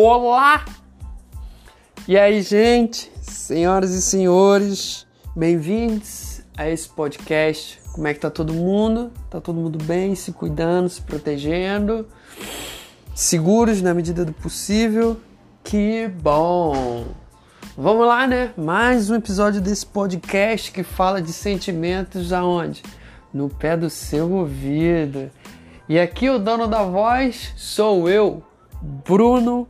Olá! E aí, gente, senhoras e senhores, bem-vindos a esse podcast. Como é que tá todo mundo? Tá todo mundo bem, se cuidando, se protegendo, seguros na medida do possível? Que bom! Vamos lá, né? Mais um episódio desse podcast que fala de sentimentos aonde? No pé do seu ouvido. E aqui o dono da voz sou eu, Bruno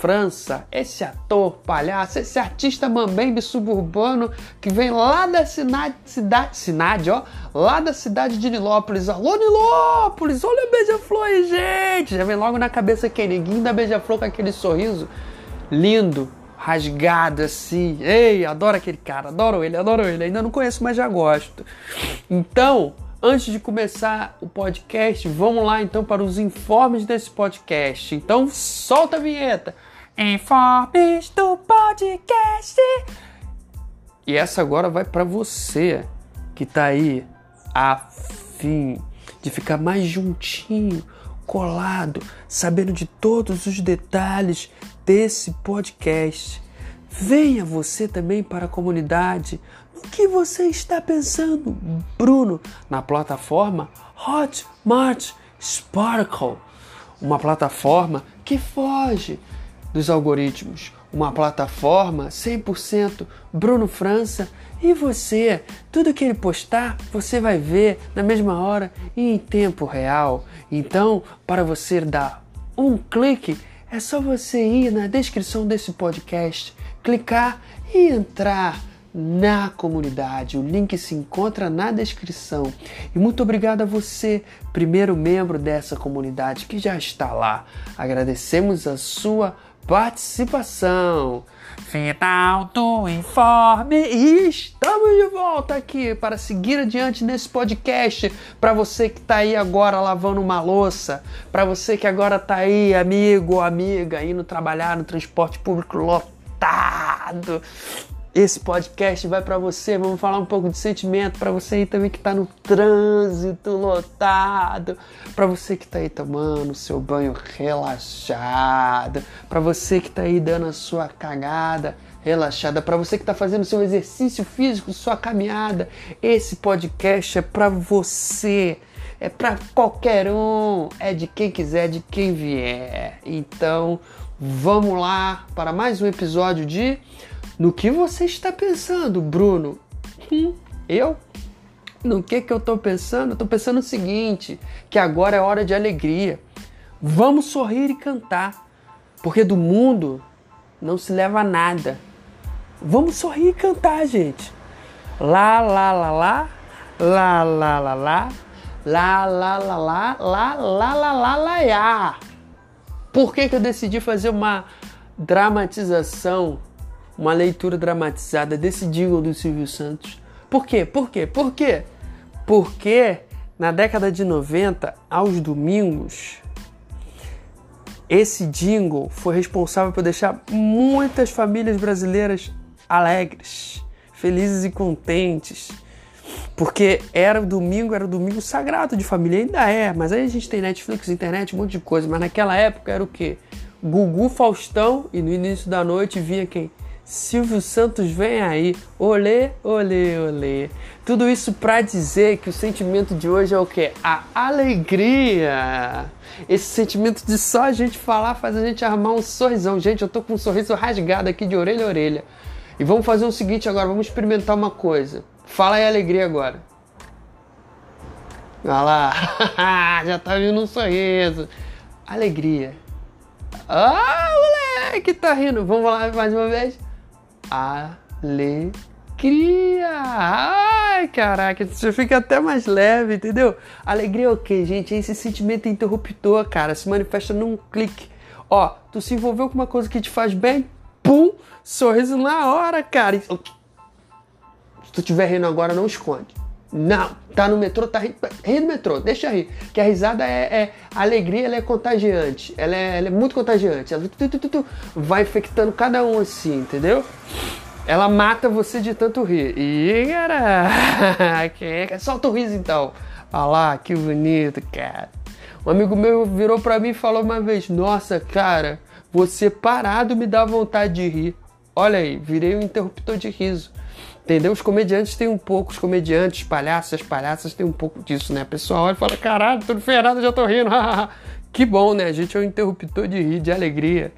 França, esse ator, palhaço, esse artista mambembe suburbano que vem lá da cidade, cidade, cidade, ó, lá da cidade de Nilópolis. Alô, Nilópolis, olha a Beija-Flor aí, gente! Já vem logo na cabeça que ninguém da Beija-Flor com aquele sorriso lindo, rasgado assim. Ei, adoro aquele cara, adoro ele, adoro ele. Ainda não conheço, mas já gosto. Então, Antes de começar o podcast, vamos lá então para os informes desse podcast. Então solta a vinheta. Informes do podcast. E essa agora vai para você que tá aí afim de ficar mais juntinho, colado, sabendo de todos os detalhes desse podcast. Venha você também para a comunidade o que você está pensando, Bruno, na plataforma Hotmart Sparkle? Uma plataforma que foge dos algoritmos, uma plataforma 100% Bruno França e você, tudo que ele postar, você vai ver na mesma hora e em tempo real. Então, para você dar um clique, é só você ir na descrição desse podcast, clicar e entrar na comunidade. O link se encontra na descrição. E muito obrigado a você, primeiro membro dessa comunidade que já está lá. Agradecemos a sua participação. Final do informe e estamos de volta aqui para seguir adiante nesse podcast. Para você que está aí agora lavando uma louça, para você que agora está aí, amigo ou amiga, indo trabalhar no transporte público lotado, esse podcast vai para você. Vamos falar um pouco de sentimento para você aí também que está no trânsito lotado, para você que está aí tomando seu banho relaxado, para você que está aí dando a sua cagada relaxada, para você que está fazendo seu exercício físico, sua caminhada. Esse podcast é para você. É para qualquer um, é de quem quiser, de quem vier. Então, vamos lá para mais um episódio de no que você está pensando, Bruno? Hum, eu? No que que eu estou pensando? Estou pensando o seguinte, que agora é hora de alegria. Vamos sorrir e cantar, porque do mundo não se leva nada. Vamos sorrir e cantar, gente. Lá, lá, lá, lá, lá, lá, lá, lá, lá, lá, lá, lá, lá, lá, lá, lá, lá, lá. Por que, que eu decidi fazer uma dramatização uma leitura dramatizada desse jingle do Silvio Santos. Por quê? Por quê? Por quê? Porque na década de 90, aos domingos, esse jingle foi responsável por deixar muitas famílias brasileiras alegres, felizes e contentes. Porque era o domingo, era o domingo sagrado de família, ainda é, mas aí a gente tem Netflix, internet, um monte de coisa, mas naquela época era o quê? Gugu Faustão e no início da noite vinha quem? Silvio Santos vem aí, olê, olê, olê. Tudo isso para dizer que o sentimento de hoje é o que? A alegria. Esse sentimento de só a gente falar faz a gente armar um sorrisão. Gente, eu tô com um sorriso rasgado aqui de orelha a orelha. E vamos fazer o seguinte agora, vamos experimentar uma coisa. Fala aí alegria agora. Olha lá, já tá vindo um sorriso. Alegria. Ah, moleque, tá rindo. Vamos lá mais uma vez alegria. Ai, caraca, você fica até mais leve, entendeu? Alegria é o que, gente? É esse sentimento interruptor, cara, se manifesta num clique. Ó, tu se envolveu com uma coisa que te faz bem, pum, sorriso na hora, cara. Se tu estiver rindo agora, não esconde. Não, tá no metrô, tá rindo, ri metrô, deixa rir. Que a risada é, é a alegria, ela é contagiante, ela é, ela é muito contagiante. Ela tu, tu, tu, vai infectando cada um assim, entendeu? Ela mata você de tanto rir. E cara, solta o riso então. Olha lá, que bonito, cara. Um amigo meu virou pra mim e falou uma vez: Nossa, cara, você parado me dá vontade de rir. Olha aí, virei um interruptor de riso. Entendeu? Os comediantes têm um pouco, os comediantes, palhaços, as palhaças têm um pouco disso, né? A pessoa olha e fala: caralho, tô ferrado, já tô rindo. que bom, né? A gente é um interruptor de rir, de alegria.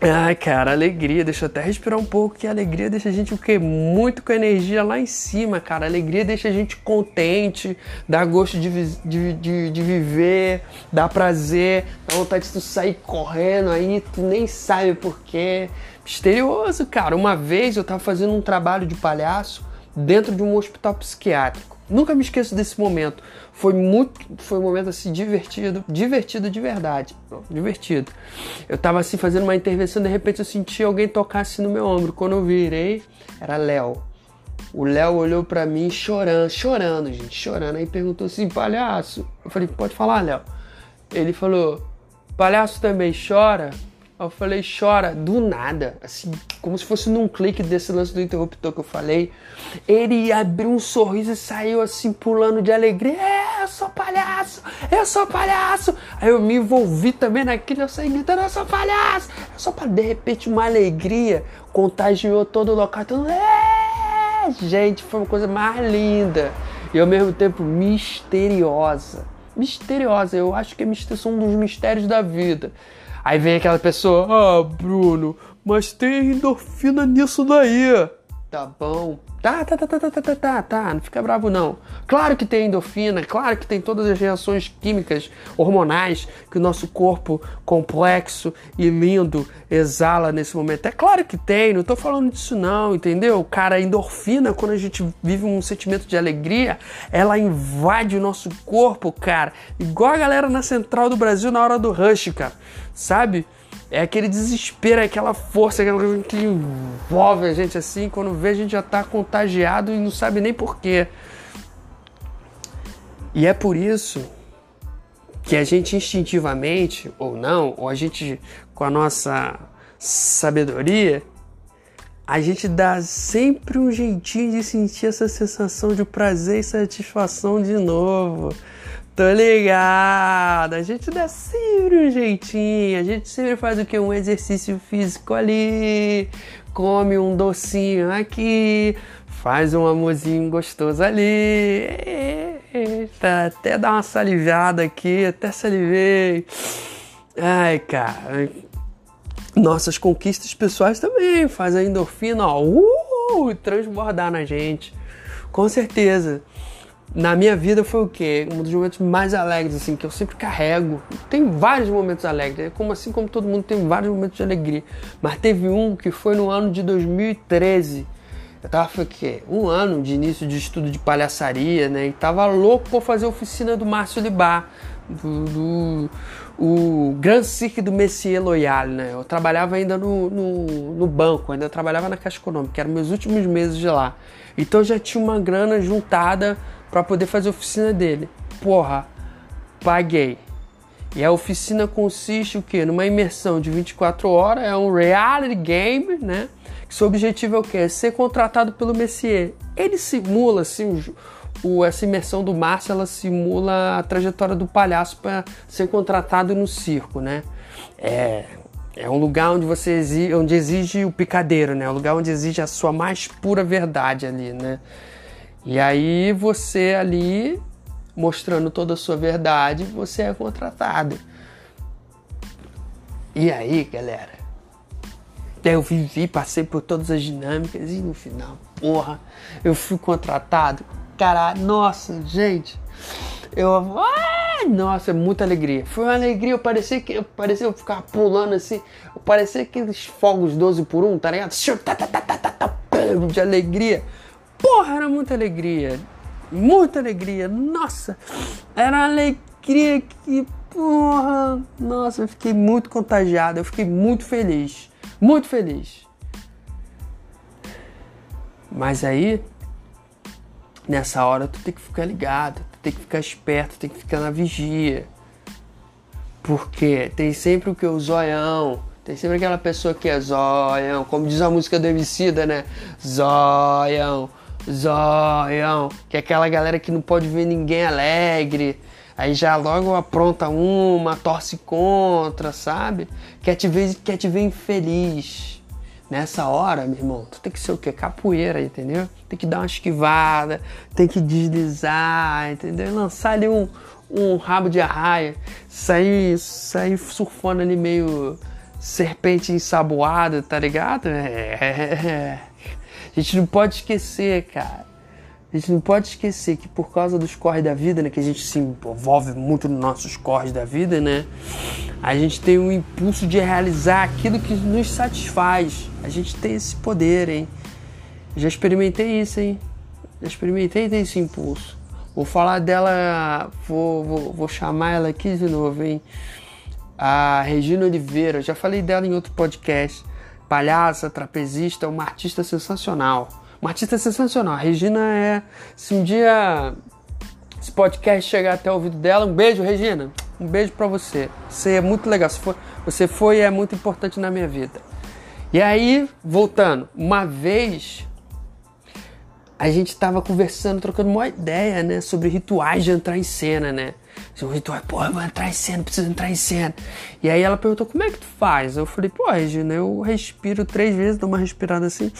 Ai, cara, alegria, deixa eu até respirar um pouco, que a alegria deixa a gente o quê? Muito com energia lá em cima, cara. Alegria deixa a gente contente, dá gosto de, de, de, de viver, dá prazer, dá vontade de tu sair correndo aí, tu nem sabe porquê. Misterioso, cara. Uma vez eu tava fazendo um trabalho de palhaço dentro de um hospital psiquiátrico. Nunca me esqueço desse momento. Foi muito, foi um momento assim divertido, divertido de verdade, divertido. Eu tava assim fazendo uma intervenção, de repente eu senti alguém tocar assim no meu ombro. Quando eu virei, era Léo. O Léo olhou para mim chorando, chorando, gente, chorando. Aí perguntou assim, palhaço. Eu falei, pode falar, Léo. Ele falou, palhaço também chora? Eu falei, chora, do nada, assim, como se fosse num clique desse lance do interruptor que eu falei. Ele abriu um sorriso e saiu assim, pulando de alegria. É, eu sou palhaço, eu sou palhaço. Aí eu me envolvi também naquilo, eu saí gritando, eu sou palhaço, eu sou palhaço. De repente, uma alegria contagiou todo o local. Todo... É! Gente, foi uma coisa mais linda e ao mesmo tempo misteriosa. Misteriosa, eu acho que é um dos mistérios da vida. Aí vem aquela pessoa, ah, Bruno, mas tem endorfina nisso daí. Tá bom. Tá, tá, tá, tá, tá, tá, tá, tá, tá, Não fica bravo, não. Claro que tem endorfina, claro que tem todas as reações químicas, hormonais que o nosso corpo complexo e lindo exala nesse momento. É claro que tem, não tô falando disso, não, entendeu? Cara, a endorfina, quando a gente vive um sentimento de alegria, ela invade o nosso corpo, cara. Igual a galera na Central do Brasil na hora do rush, cara. Sabe? É aquele desespero, é aquela força, aquela coisa que envolve a gente assim. Quando vê, a gente já está contagiado e não sabe nem porquê. E é por isso que a gente instintivamente, ou não, ou a gente com a nossa sabedoria, a gente dá sempre um jeitinho de sentir essa sensação de prazer e satisfação de novo. Tô ligado. A gente dá sempre um jeitinho. A gente sempre faz o que? Um exercício físico ali. Come um docinho aqui. Faz um amorzinho gostoso ali. Eita, até dá uma salivada aqui. Até salivei. Ai, cara. Nossas conquistas pessoais também fazem a endorfina, ó. Uh, transbordar na gente. Com certeza na minha vida foi o quê? Um dos momentos mais alegres, assim, que eu sempre carrego. Tem vários momentos alegres, é como assim como todo mundo tem vários momentos de alegria. Mas teve um que foi no ano de 2013. Eu tava, foi o quê? Um ano de início de estudo de palhaçaria, né? E tava louco por fazer oficina do Márcio Libar, do, do o Grand Cirque do Messier Loyal, né? Eu trabalhava ainda no, no, no banco, ainda trabalhava na Caixa Econômica, eram meus últimos meses de lá. Então eu já tinha uma grana juntada para poder fazer a oficina dele. Porra, paguei. E a oficina consiste o quê? Numa imersão de 24 horas, é um reality game, né? Que seu objetivo é o quê? É ser contratado pelo Messier. Ele simula, assim, o, essa imersão do Márcio, ela simula a trajetória do palhaço para ser contratado no circo, né? É, é um lugar onde você exige, onde exige o picadeiro, né? É um lugar onde exige a sua mais pura verdade ali, né? E aí você ali, mostrando toda a sua verdade, você é contratado. E aí, galera? Eu vivi, passei por todas as dinâmicas e no final, porra, eu fui contratado. Caralho, nossa, gente. Eu. Ai, nossa, muita alegria. Foi uma alegria, eu parecia que eu parecia eu ficar pulando assim. Parecia aqueles fogos 12 por 1, tá ligado? De alegria. Porra, era muita alegria. Muita alegria. Nossa, era alegria que, porra, nossa, eu fiquei muito contagiado. Eu fiquei muito feliz. Muito feliz. Mas aí, nessa hora, tu tem que ficar ligado, tu tem que ficar esperto, tu tem que ficar na vigia. Porque tem sempre o que? O zoião. Tem sempre aquela pessoa que é zoião. Como diz a música do Emicida, né? Zoião. Zoião, que é aquela galera que não pode ver ninguém alegre. Aí já logo apronta uma, torce contra, sabe? Quer te ver, quer te ver infeliz. Nessa hora, meu irmão, tu tem que ser o quê? Capoeira, entendeu? Tem que dar uma esquivada, tem que deslizar, entendeu? Lançar ali um, um rabo de arraia, sair, sair surfando ali meio serpente ensaboada, tá ligado? É. A gente não pode esquecer, cara. A gente não pode esquecer que por causa dos corres da vida, né, que a gente se envolve muito nos nossos corres da vida, né, a gente tem o impulso de realizar aquilo que nos satisfaz. A gente tem esse poder, hein? Já experimentei isso, hein? Já experimentei ter esse impulso. Vou falar dela, vou, vou, vou chamar ela aqui de novo, hein? A Regina Oliveira, já falei dela em outro podcast. Palhaça, trapezista, uma artista sensacional uma artista sensacional. A Regina é. Se um dia esse podcast chegar até o ouvido dela, um beijo, Regina. Um beijo para você. Você é muito legal. Você foi, foi é muito importante na minha vida. E aí, voltando, uma vez a gente estava conversando, trocando uma ideia, né, sobre rituais de entrar em cena, né? Um ritual, pô, eu vou entrar em cena, preciso entrar em cena. E aí ela perguntou, como é que tu faz? Eu falei, pô, Regina, eu respiro três vezes, dou uma respirada assim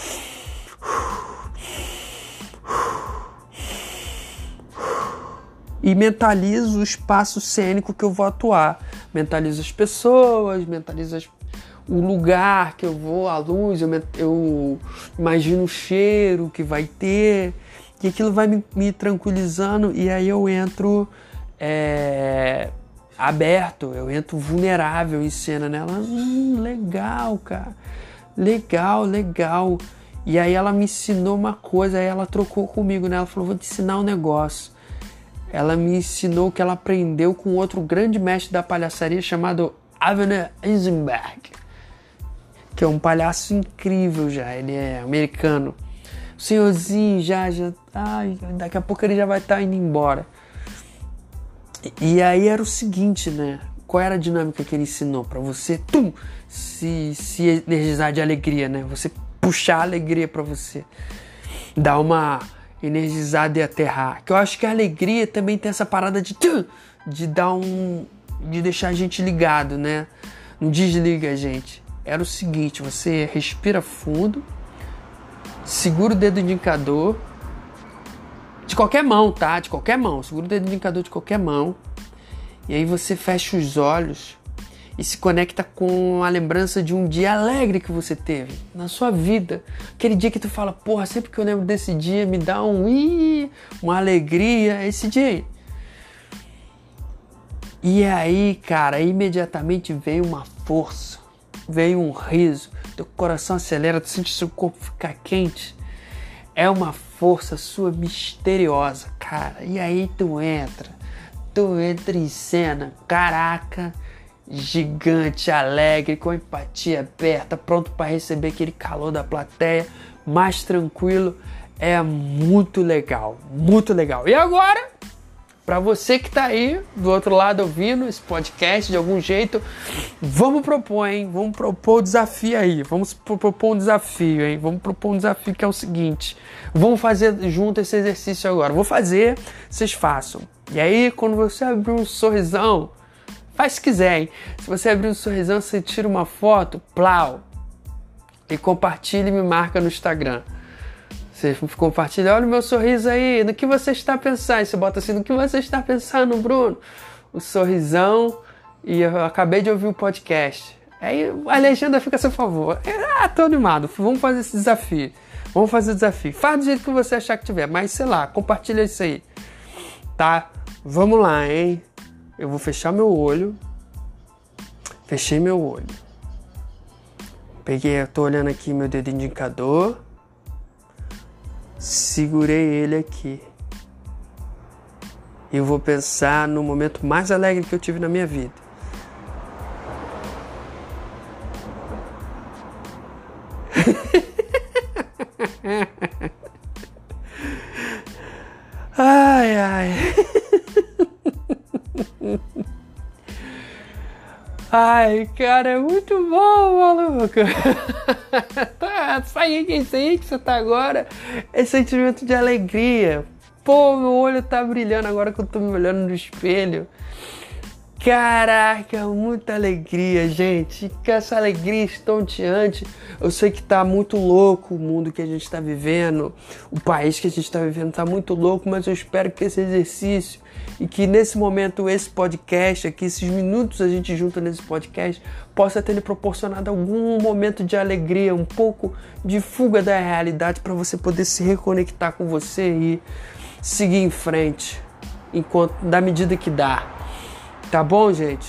e mentalizo o espaço cênico que eu vou atuar. Mentalizo as pessoas, mentalizo as, o lugar que eu vou, a luz, eu, eu, imagino o cheiro que vai ter, e aquilo vai me, me tranquilizando, e aí eu entro é, aberto, eu entro vulnerável em cena nela. Hum, legal, cara. Legal, legal. E aí ela me ensinou uma coisa, aí ela trocou comigo, né? Ela falou: vou te ensinar um negócio ela me ensinou que ela aprendeu com outro grande mestre da palhaçaria chamado Avner Eisenberg, que é um palhaço incrível já, ele é americano. O senhorzinho já, já, ai, daqui a pouco ele já vai estar tá indo embora. E, e aí era o seguinte, né? Qual era a dinâmica que ele ensinou para você, tum, se, se energizar de alegria, né? Você puxar alegria para você, dar uma energizado e aterrar. Que eu acho que a alegria também tem essa parada de de dar um de deixar a gente ligado, né? Não desliga a gente. Era o seguinte, você respira fundo, segura o dedo indicador de qualquer mão, tá? De qualquer mão, segura o dedo indicador de qualquer mão. E aí você fecha os olhos e se conecta com a lembrança de um dia alegre que você teve na sua vida. Aquele dia que tu fala, porra, sempre que eu lembro desse dia me dá um ii, uma alegria, é esse dia aí. E aí, cara, imediatamente veio uma força, veio um riso, teu coração acelera, tu sente seu corpo ficar quente. É uma força sua misteriosa, cara. E aí tu entra, tu entra em cena, caraca gigante, alegre, com empatia aberta, pronto para receber aquele calor da plateia, mais tranquilo. É muito legal, muito legal. E agora, para você que está aí do outro lado ouvindo esse podcast de algum jeito, vamos propor, hein? Vamos propor o desafio aí. Vamos propor um desafio, hein? Vamos propor um desafio que é o seguinte: vamos fazer junto esse exercício agora. Vou fazer, vocês façam. E aí, quando você abrir um sorrisão, Faz se quiser, hein? Se você abrir um sorrisão, você tira uma foto, plau, e compartilha e me marca no Instagram. Você compartilha, olha o meu sorriso aí, no que você está pensando? Você bota assim, no que você está pensando, Bruno? O sorrisão e eu acabei de ouvir o podcast. Aí a legenda fica a seu favor. Ah, tô animado, vamos fazer esse desafio. Vamos fazer o desafio. Faz do jeito que você achar que tiver, mas sei lá, compartilha isso aí. Tá? Vamos lá, hein? Eu vou fechar meu olho. Fechei meu olho. Peguei, eu tô olhando aqui meu dedo indicador. Segurei ele aqui. E vou pensar no momento mais alegre que eu tive na minha vida. ai, ai. Ai, cara, é muito bom, maluco. tá, sabe o que é isso aí que você tá agora? É sentimento de alegria. Pô, meu olho tá brilhando agora que eu tô me olhando no espelho. Caraca, muita alegria, gente. Que essa alegria estonteante. Eu sei que tá muito louco o mundo que a gente está vivendo, o país que a gente está vivendo tá muito louco, mas eu espero que esse exercício e que nesse momento esse podcast aqui, esses minutos a gente junta nesse podcast, possa ter lhe proporcionado algum momento de alegria, um pouco de fuga da realidade para você poder se reconectar com você e seguir em frente, enquanto da medida que dá. Tá bom, gente?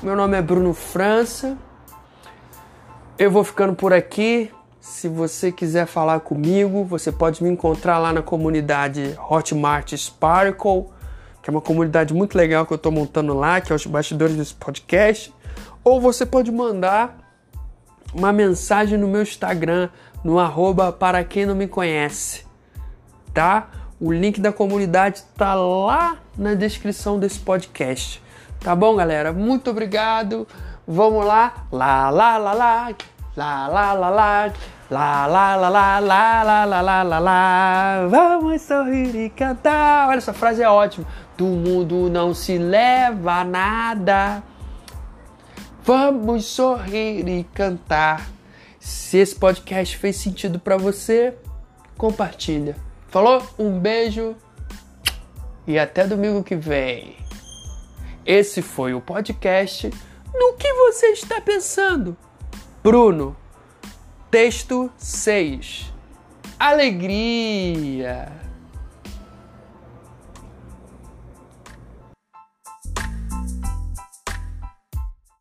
Meu nome é Bruno França. Eu vou ficando por aqui. Se você quiser falar comigo, você pode me encontrar lá na comunidade Hotmart Sparkle, que é uma comunidade muito legal que eu estou montando lá, que é os bastidores desse podcast. Ou você pode mandar uma mensagem no meu Instagram, no arroba para quem não me conhece, tá? O link da comunidade tá lá na descrição desse podcast. Tá bom, galera? Muito obrigado. Vamos lá. Lá, lá, lá, lá. Lá, lá, lá, lá. Lá, lá, lá, lá, lá, lá, lá, lá, lá, lá. Vamos sorrir e cantar. Olha, essa frase é ótima. Do mundo não se leva nada. Vamos sorrir e cantar. Se esse podcast fez sentido para você, compartilha. Falou? Um beijo e até domingo que vem. Esse foi o podcast No que você está pensando? Bruno, texto 6. Alegria.